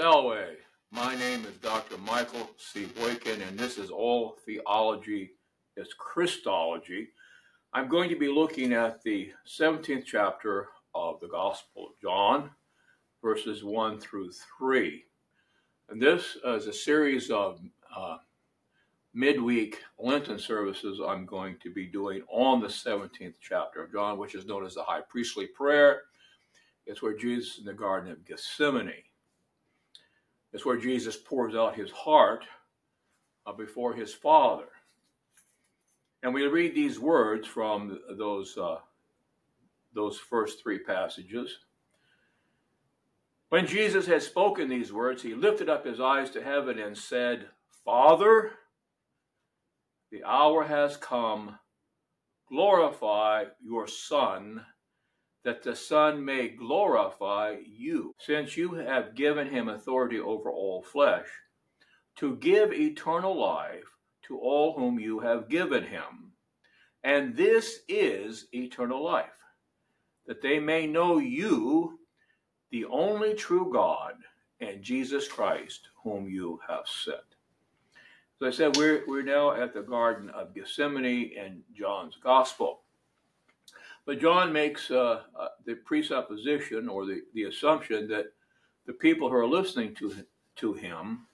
Salve. My name is Dr. Michael C. Boykin, and this is All Theology is Christology. I'm going to be looking at the 17th chapter of the Gospel of John, verses 1 through 3. And this is a series of uh, midweek Lenten services I'm going to be doing on the 17th chapter of John, which is known as the High Priestly Prayer. It's where Jesus in the Garden of Gethsemane. It's where Jesus pours out his heart uh, before his Father. And we read these words from those, uh, those first three passages. When Jesus had spoken these words, he lifted up his eyes to heaven and said, Father, the hour has come. Glorify your Son, that the Son may glorify you, since you have given him authority over all flesh, to give eternal life to all whom you have given him. And this is eternal life, that they may know you, the only true God, and Jesus Christ, whom you have sent. So I said, we're, we're now at the Garden of Gethsemane in John's Gospel. But John makes uh, uh, the presupposition or the, the assumption that the people who are listening to, to him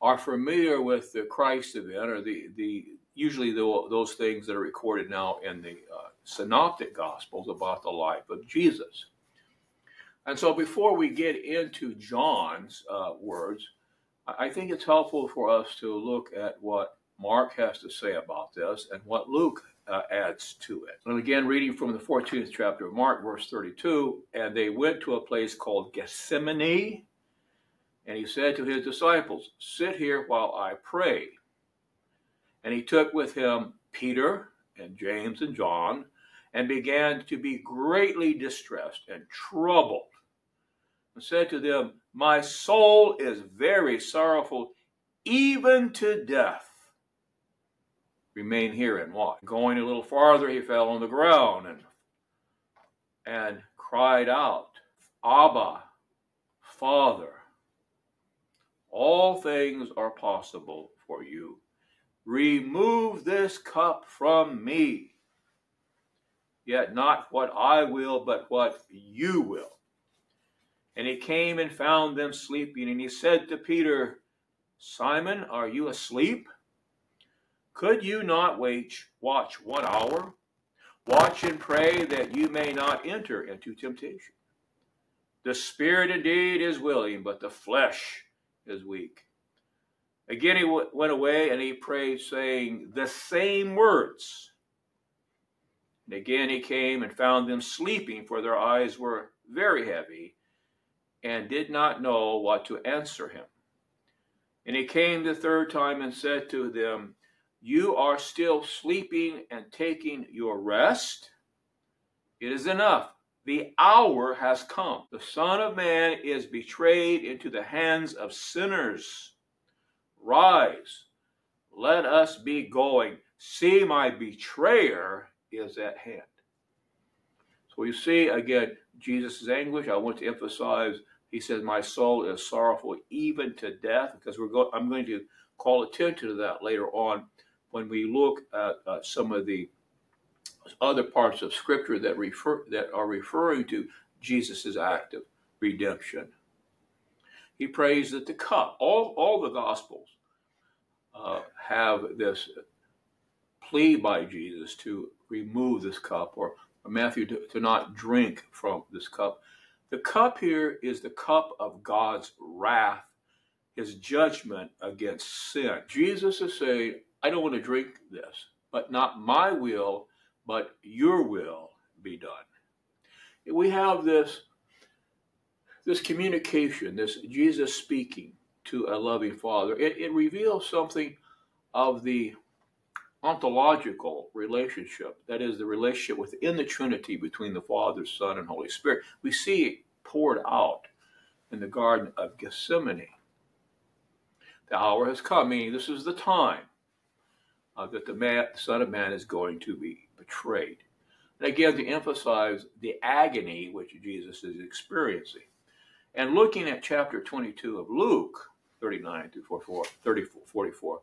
are familiar with the Christ event or the, the usually the, those things that are recorded now in the uh, synoptic gospels about the life of Jesus. And so before we get into John's uh, words, I think it's helpful for us to look at what Mark has to say about this and what Luke uh, adds to it. And again, reading from the 14th chapter of Mark, verse 32, and they went to a place called Gethsemane, and he said to his disciples, Sit here while I pray. And he took with him Peter and James and John, and began to be greatly distressed and troubled and said to them, My soul is very sorrowful, even to death. Remain here and watch. Going a little farther, he fell on the ground and, and cried out, Abba, Father, all things are possible for you. Remove this cup from me. Yet not what I will, but what you will. And he came and found them sleeping. And he said to Peter, Simon, are you asleep? Could you not wait, watch one hour? Watch and pray that you may not enter into temptation. The spirit indeed is willing, but the flesh is weak. Again he w- went away and he prayed, saying the same words. And again he came and found them sleeping, for their eyes were very heavy and did not know what to answer him. And he came the third time and said to them, You are still sleeping and taking your rest? It is enough. The hour has come. The Son of Man is betrayed into the hands of sinners. Rise, let us be going. See, my betrayer is at hand. So you see again Jesus' anguish. I want to emphasize he says, My soul is sorrowful even to death, because we're I'm going to call attention to that later on when we look at uh, some of the other parts of Scripture that refer that are referring to Jesus' act of redemption. He prays that the cup, all, all the Gospels uh, have this plea by Jesus to remove this cup, or, or Matthew to, to not drink from this cup. The cup here is the cup of God's wrath, his judgment against sin. Jesus is saying, I don't want to drink this, but not my will, but your will be done. We have this, this communication, this Jesus speaking to a loving Father. It, it reveals something of the ontological relationship, that is, the relationship within the Trinity between the Father, Son, and Holy Spirit. We see it poured out in the Garden of Gethsemane. The hour has come, meaning this is the time uh, that the, man, Son of Man is going to be betrayed. And again, to emphasize the agony which Jesus is experiencing. And looking at chapter 22 of Luke, 39 through 44, 34, 44,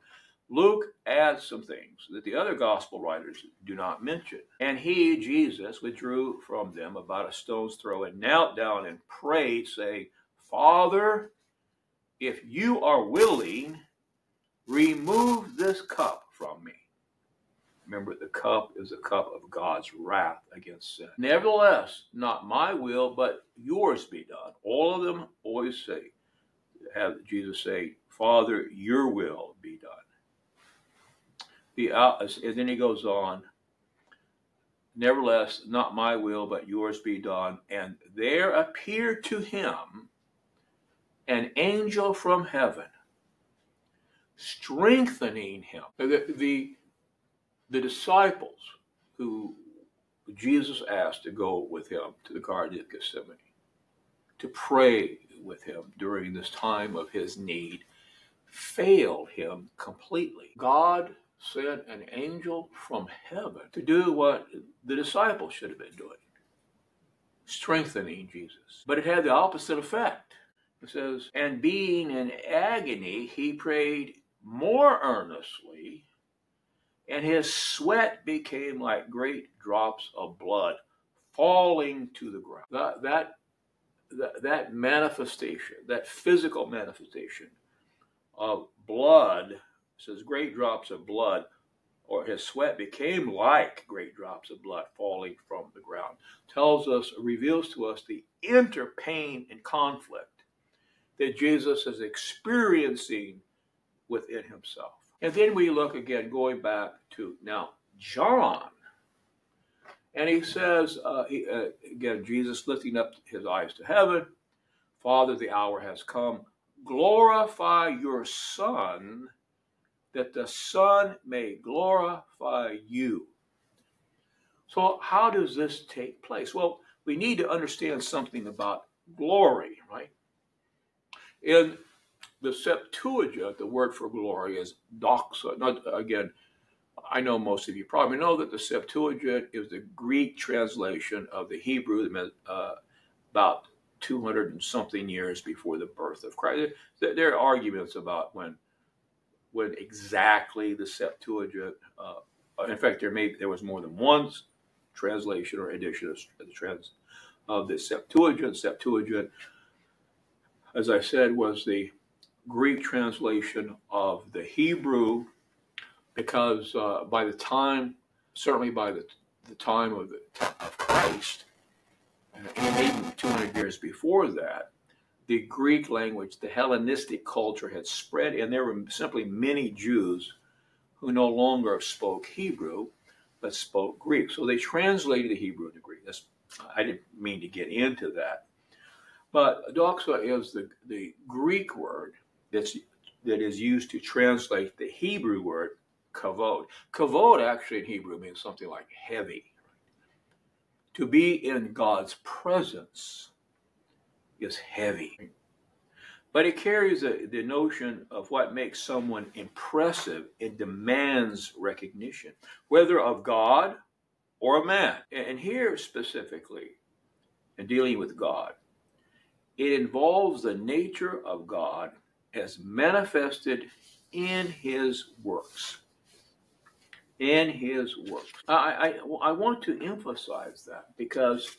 Luke adds some things that the other gospel writers do not mention. And he, Jesus, withdrew from them about a stone's throw and knelt down and prayed, saying, Father, if you are willing, remove this cup. Remember, the cup is a cup of God's wrath against sin. Nevertheless, not my will, but yours be done. All of them always say, have Jesus say, Father, your will be done. The, uh, and then he goes on, Nevertheless, not my will, but yours be done. And there appeared to him an angel from heaven, strengthening him. The, the, the disciples who Jesus asked to go with him to the Garden of Gethsemane, to pray with him during this time of his need, failed him completely. God sent an angel from heaven to do what the disciples should have been doing strengthening Jesus. But it had the opposite effect. It says, And being in agony, he prayed more earnestly, and his sweat became like great drops of blood falling to the ground. That, that, that, manifestation, that physical manifestation of blood, says great drops of blood, or his sweat became like great drops of blood falling from the ground, tells us, reveals to us the inner pain and conflict that Jesus is experiencing within himself. And then we look again, going back to now John. And he says, uh, he, uh, again, Jesus lifting up his eyes to heaven, Father, the hour has come. Glorify your Son, that the Son may glorify you. So, how does this take place? Well, we need to understand something about glory, right? In the Septuagint, the word for glory is doxa. Not, again, I know most of you probably know that the Septuagint is the Greek translation of the Hebrew uh, about 200 and something years before the birth of Christ. There are arguments about when when exactly the Septuagint. Uh, in fact, there may there was more than one translation or edition of the trans of the Septuagint. Septuagint as I said, was the Greek translation of the Hebrew, because uh, by the time, certainly by the, the time of, the, of Christ, and even 200 years before that, the Greek language, the Hellenistic culture had spread, and there were simply many Jews who no longer spoke Hebrew, but spoke Greek. So they translated the Hebrew into Greek. That's, I didn't mean to get into that. But doxa is the, the Greek word that's, that is used to translate the Hebrew word kavod. Kavod actually in Hebrew means something like heavy. To be in God's presence is heavy. But it carries a, the notion of what makes someone impressive and demands recognition, whether of God or a man. And here specifically, in dealing with God, it involves the nature of God as manifested in his works. In his works. I, I, I want to emphasize that because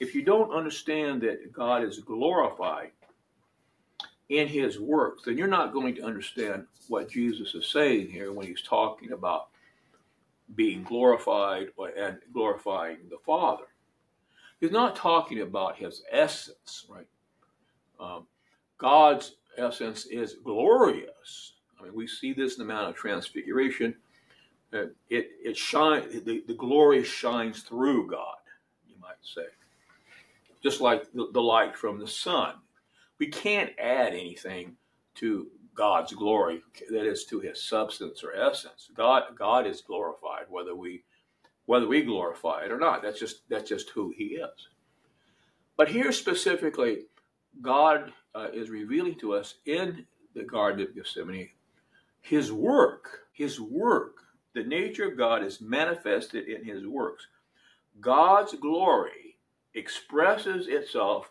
if you don't understand that God is glorified in his works, then you're not going to understand what Jesus is saying here when he's talking about being glorified and glorifying the Father. He's not talking about his essence, right? Um, God's essence is glorious. I mean, we see this in the Mount of Transfiguration. Uh, it it shines. The, the glory shines through God. You might say, just like the, the light from the sun. We can't add anything to God's glory, that is, to His substance or essence. God God is glorified, whether we whether we glorify it or not. That's just that's just who He is. But here specifically, God uh, is revealing to us in the Garden of Gethsemane His work, His work. The nature of God is manifested in His works. God's glory expresses itself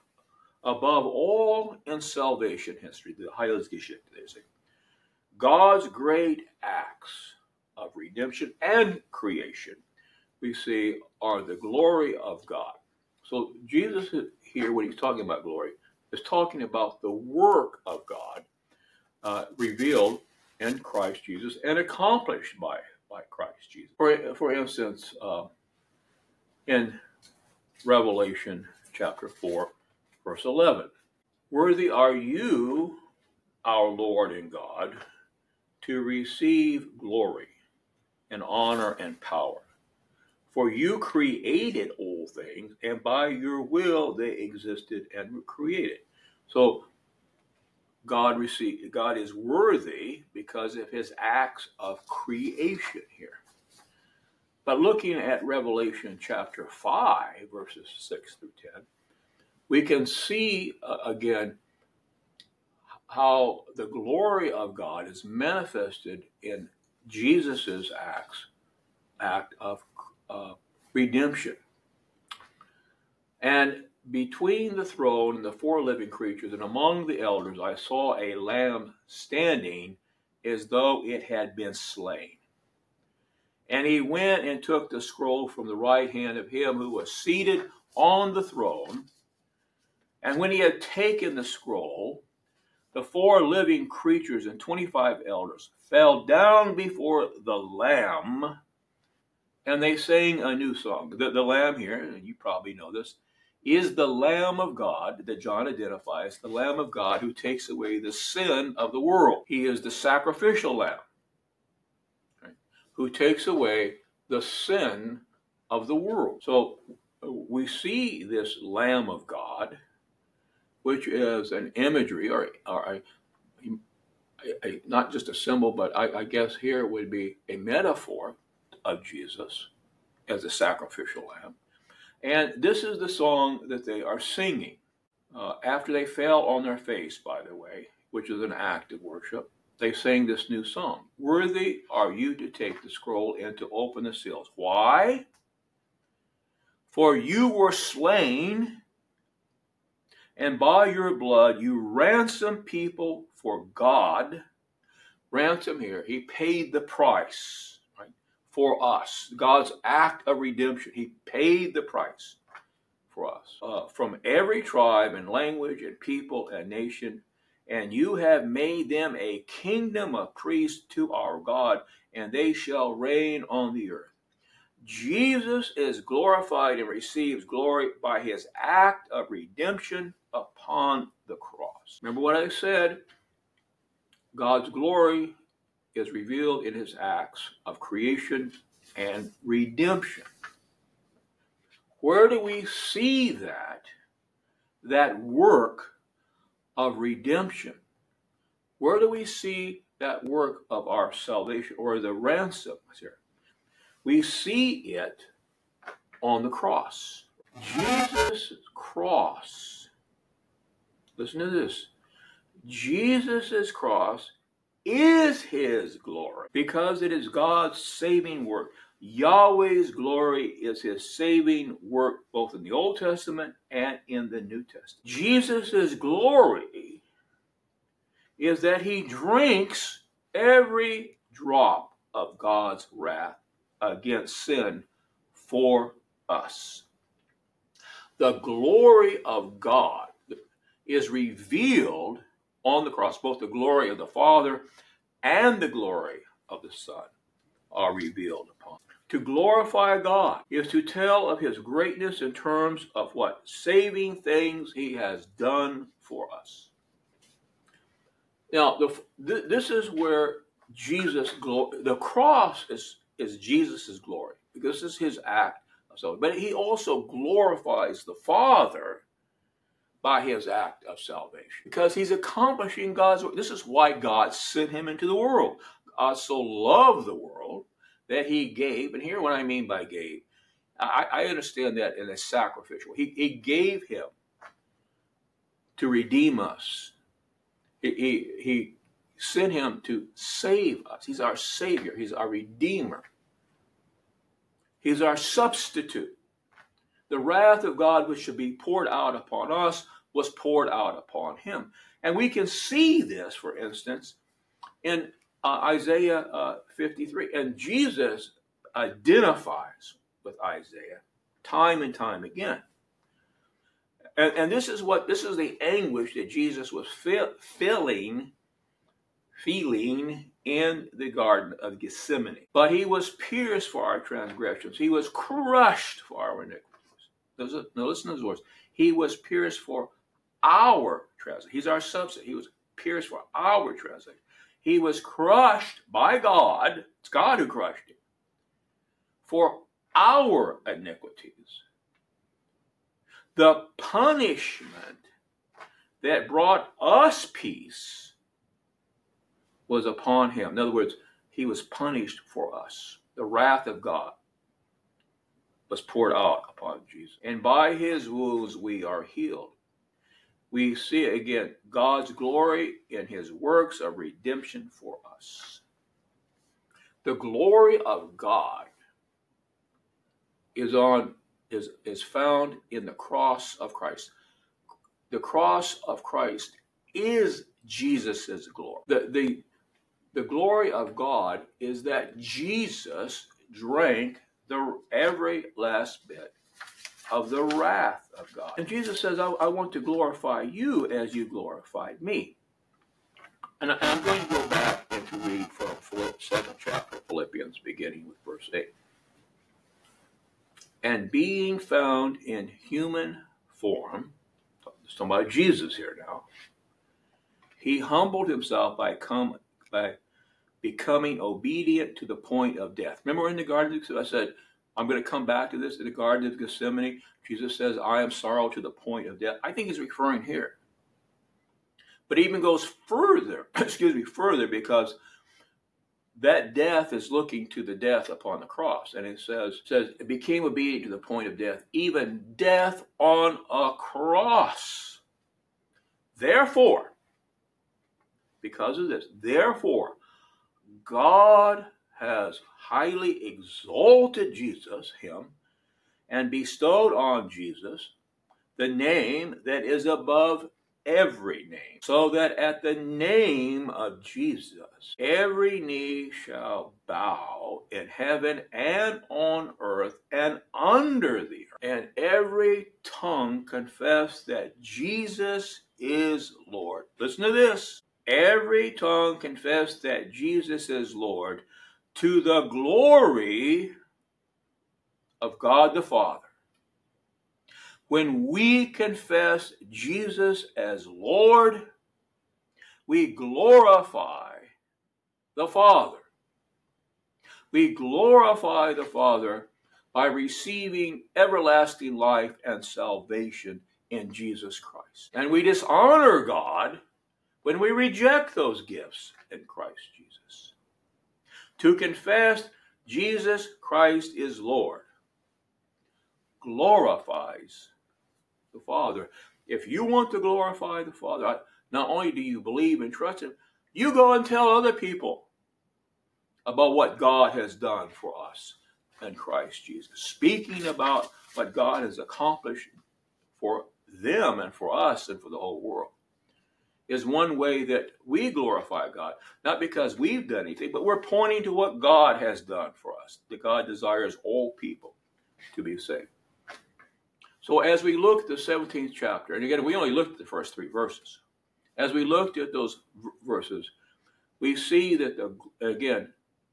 above all in salvation history, the Heilsgeschichte, they say, God's great acts of redemption and creation, we see, are the glory of God. So Jesus here, when he's talking about glory, is talking about the work of God uh, revealed in Christ Jesus and accomplished by, by Christ Jesus. For, for instance, uh, in Revelation chapter 4, verse 11, Worthy are you, our Lord and God, to receive glory and honor and power. For you created all things, and by your will they existed and were created. So God received, God is worthy because of his acts of creation here. But looking at Revelation chapter 5, verses 6 through 10, we can see uh, again how the glory of God is manifested in Jesus's acts, act of uh, redemption. And between the throne and the four living creatures and among the elders, I saw a lamb standing as though it had been slain. And he went and took the scroll from the right hand of him who was seated on the throne. And when he had taken the scroll, the four living creatures and 25 elders fell down before the Lamb and they sang a new song. The, the Lamb here, and you probably know this, is the Lamb of God that John identifies, the Lamb of God who takes away the sin of the world. He is the sacrificial Lamb right, who takes away the sin of the world. So we see this Lamb of God, which is an imagery or, or a, a, not just a symbol, but I, I guess here would be a metaphor of Jesus as a sacrificial lamb. And this is the song that they are singing uh, after they fell on their face, by the way, which is an act of worship. They sang this new song Worthy are you to take the scroll and to open the seals. Why? For you were slain, and by your blood you ransomed people for God. Ransom here, he paid the price for us. God's act of redemption. He paid the price for us uh, from every tribe and language and people and nation. And you have made them a kingdom of priests to our God, and they shall reign on the earth. Jesus is glorified and receives glory by his act of redemption upon the cross. Remember what I said? God's glory is revealed in his acts of creation and redemption. Where do we see that? That work of redemption. Where do we see that work of our salvation or the ransom here? We see it on the cross. Jesus' cross. Listen to this. Jesus' cross is his glory because it is God's saving work. Yahweh's glory is his saving work both in the Old Testament and in the New Testament. Jesus' glory is that he drinks every drop of God's wrath against sin for us. The glory of God is revealed on the cross. Both the glory of the Father and the glory of the Son are revealed upon. To glorify God is to tell of his greatness in terms of what? Saving things he has done for us. Now, the, this is where Jesus, the cross is, is Jesus' glory. Because this is his act. So, but he also glorifies the Father by his act of salvation because he's accomplishing God's work. This is why God sent him into the world. God so loved the world that he gave, and here what I mean by gave, I, I understand that in a sacrificial. He, he gave him to redeem us. He, he, he sent him to save us. He's our Savior. He's our Redeemer. He's our substitute. The wrath of God which should be poured out upon us was poured out upon him. And we can see this, for instance, in uh, Isaiah uh, 53. And Jesus identifies with Isaiah time and time again. And, and this is what this is the anguish that Jesus was feeling, feeling in the Garden of Gethsemane. But he was pierced for our transgressions. He was crushed for our iniquities. Now listen to those words. He was pierced for our transgressions. He's our substitute. He was pierced for our transgressions. He was crushed by God. It's God who crushed him for our iniquities. The punishment that brought us peace was upon him. In other words, he was punished for us. The wrath of God was poured out upon Jesus. And by his wounds we are healed. We see again God's glory in his works of redemption for us. The glory of God is on is is found in the cross of Christ. The cross of Christ is Jesus' glory. The, the, the glory of God is that Jesus drank the every last bit of the wrath of God. And Jesus says, I, I want to glorify you as you glorified me. And, I, am going to go back and to read from the second chapter of Philippians, beginning with verse 8 and being found in human form, talking about Jesus here now, he humbled himself by come by becoming obedient to the point of death. Remember in the Garden of I said, I'm going to come back to this in the Garden of Gethsemane. Jesus says, I am sorrow to the point of death. I think he's referring here. But even goes further, excuse me, further because that death is looking to the death upon the cross. And it says, says it became obedient to the point of death, even death on a cross. Therefore, because of this, therefore, God has highly exalted Jesus, him, and bestowed on Jesus the name that is above every name, so that at the name of Jesus every knee shall bow in heaven and on earth and under the earth, and every tongue confess that Jesus is Lord. Listen to this. Every tongue confess that Jesus is Lord to the glory of God the Father. When we confess Jesus as Lord, we glorify the Father. We glorify the Father by receiving everlasting life and salvation in Jesus Christ. And we dishonor God when we reject those gifts in Christ Jesus. To confess Jesus Christ is Lord glorifies the Father. If you want to glorify the Father, not only do you believe and trust Him, you go and tell other people about what God has done for us in Christ Jesus. Speaking about what God has accomplished for them and for us and for the whole world is one way that we glorify God. Not because we've done anything, but we're pointing to what God has done for us. That God desires all people to be saved. So as we look at the 17th chapter, and again, we only looked at the first three verses. As we looked at those v- verses, we see that, the, again,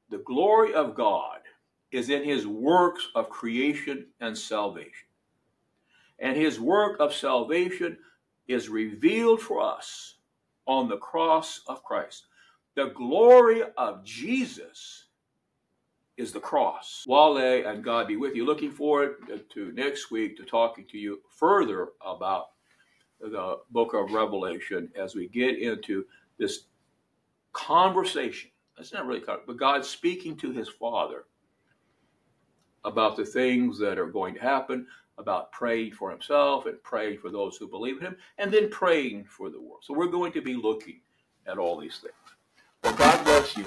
the glory of God is in his works of creation and salvation. And his work of salvation is revealed for us on the cross of Christ. The glory of Jesus is the cross. Vale and God be with you. Looking forward to next week to talking to you further about the book of Revelation as we get into this conversation. It's not really, but God speaking to his Father about the things that are going to happen, about praying for himself and praying for those who believe in him, and then praying for the world. So we're going to be looking at all these things. Well, God bless you.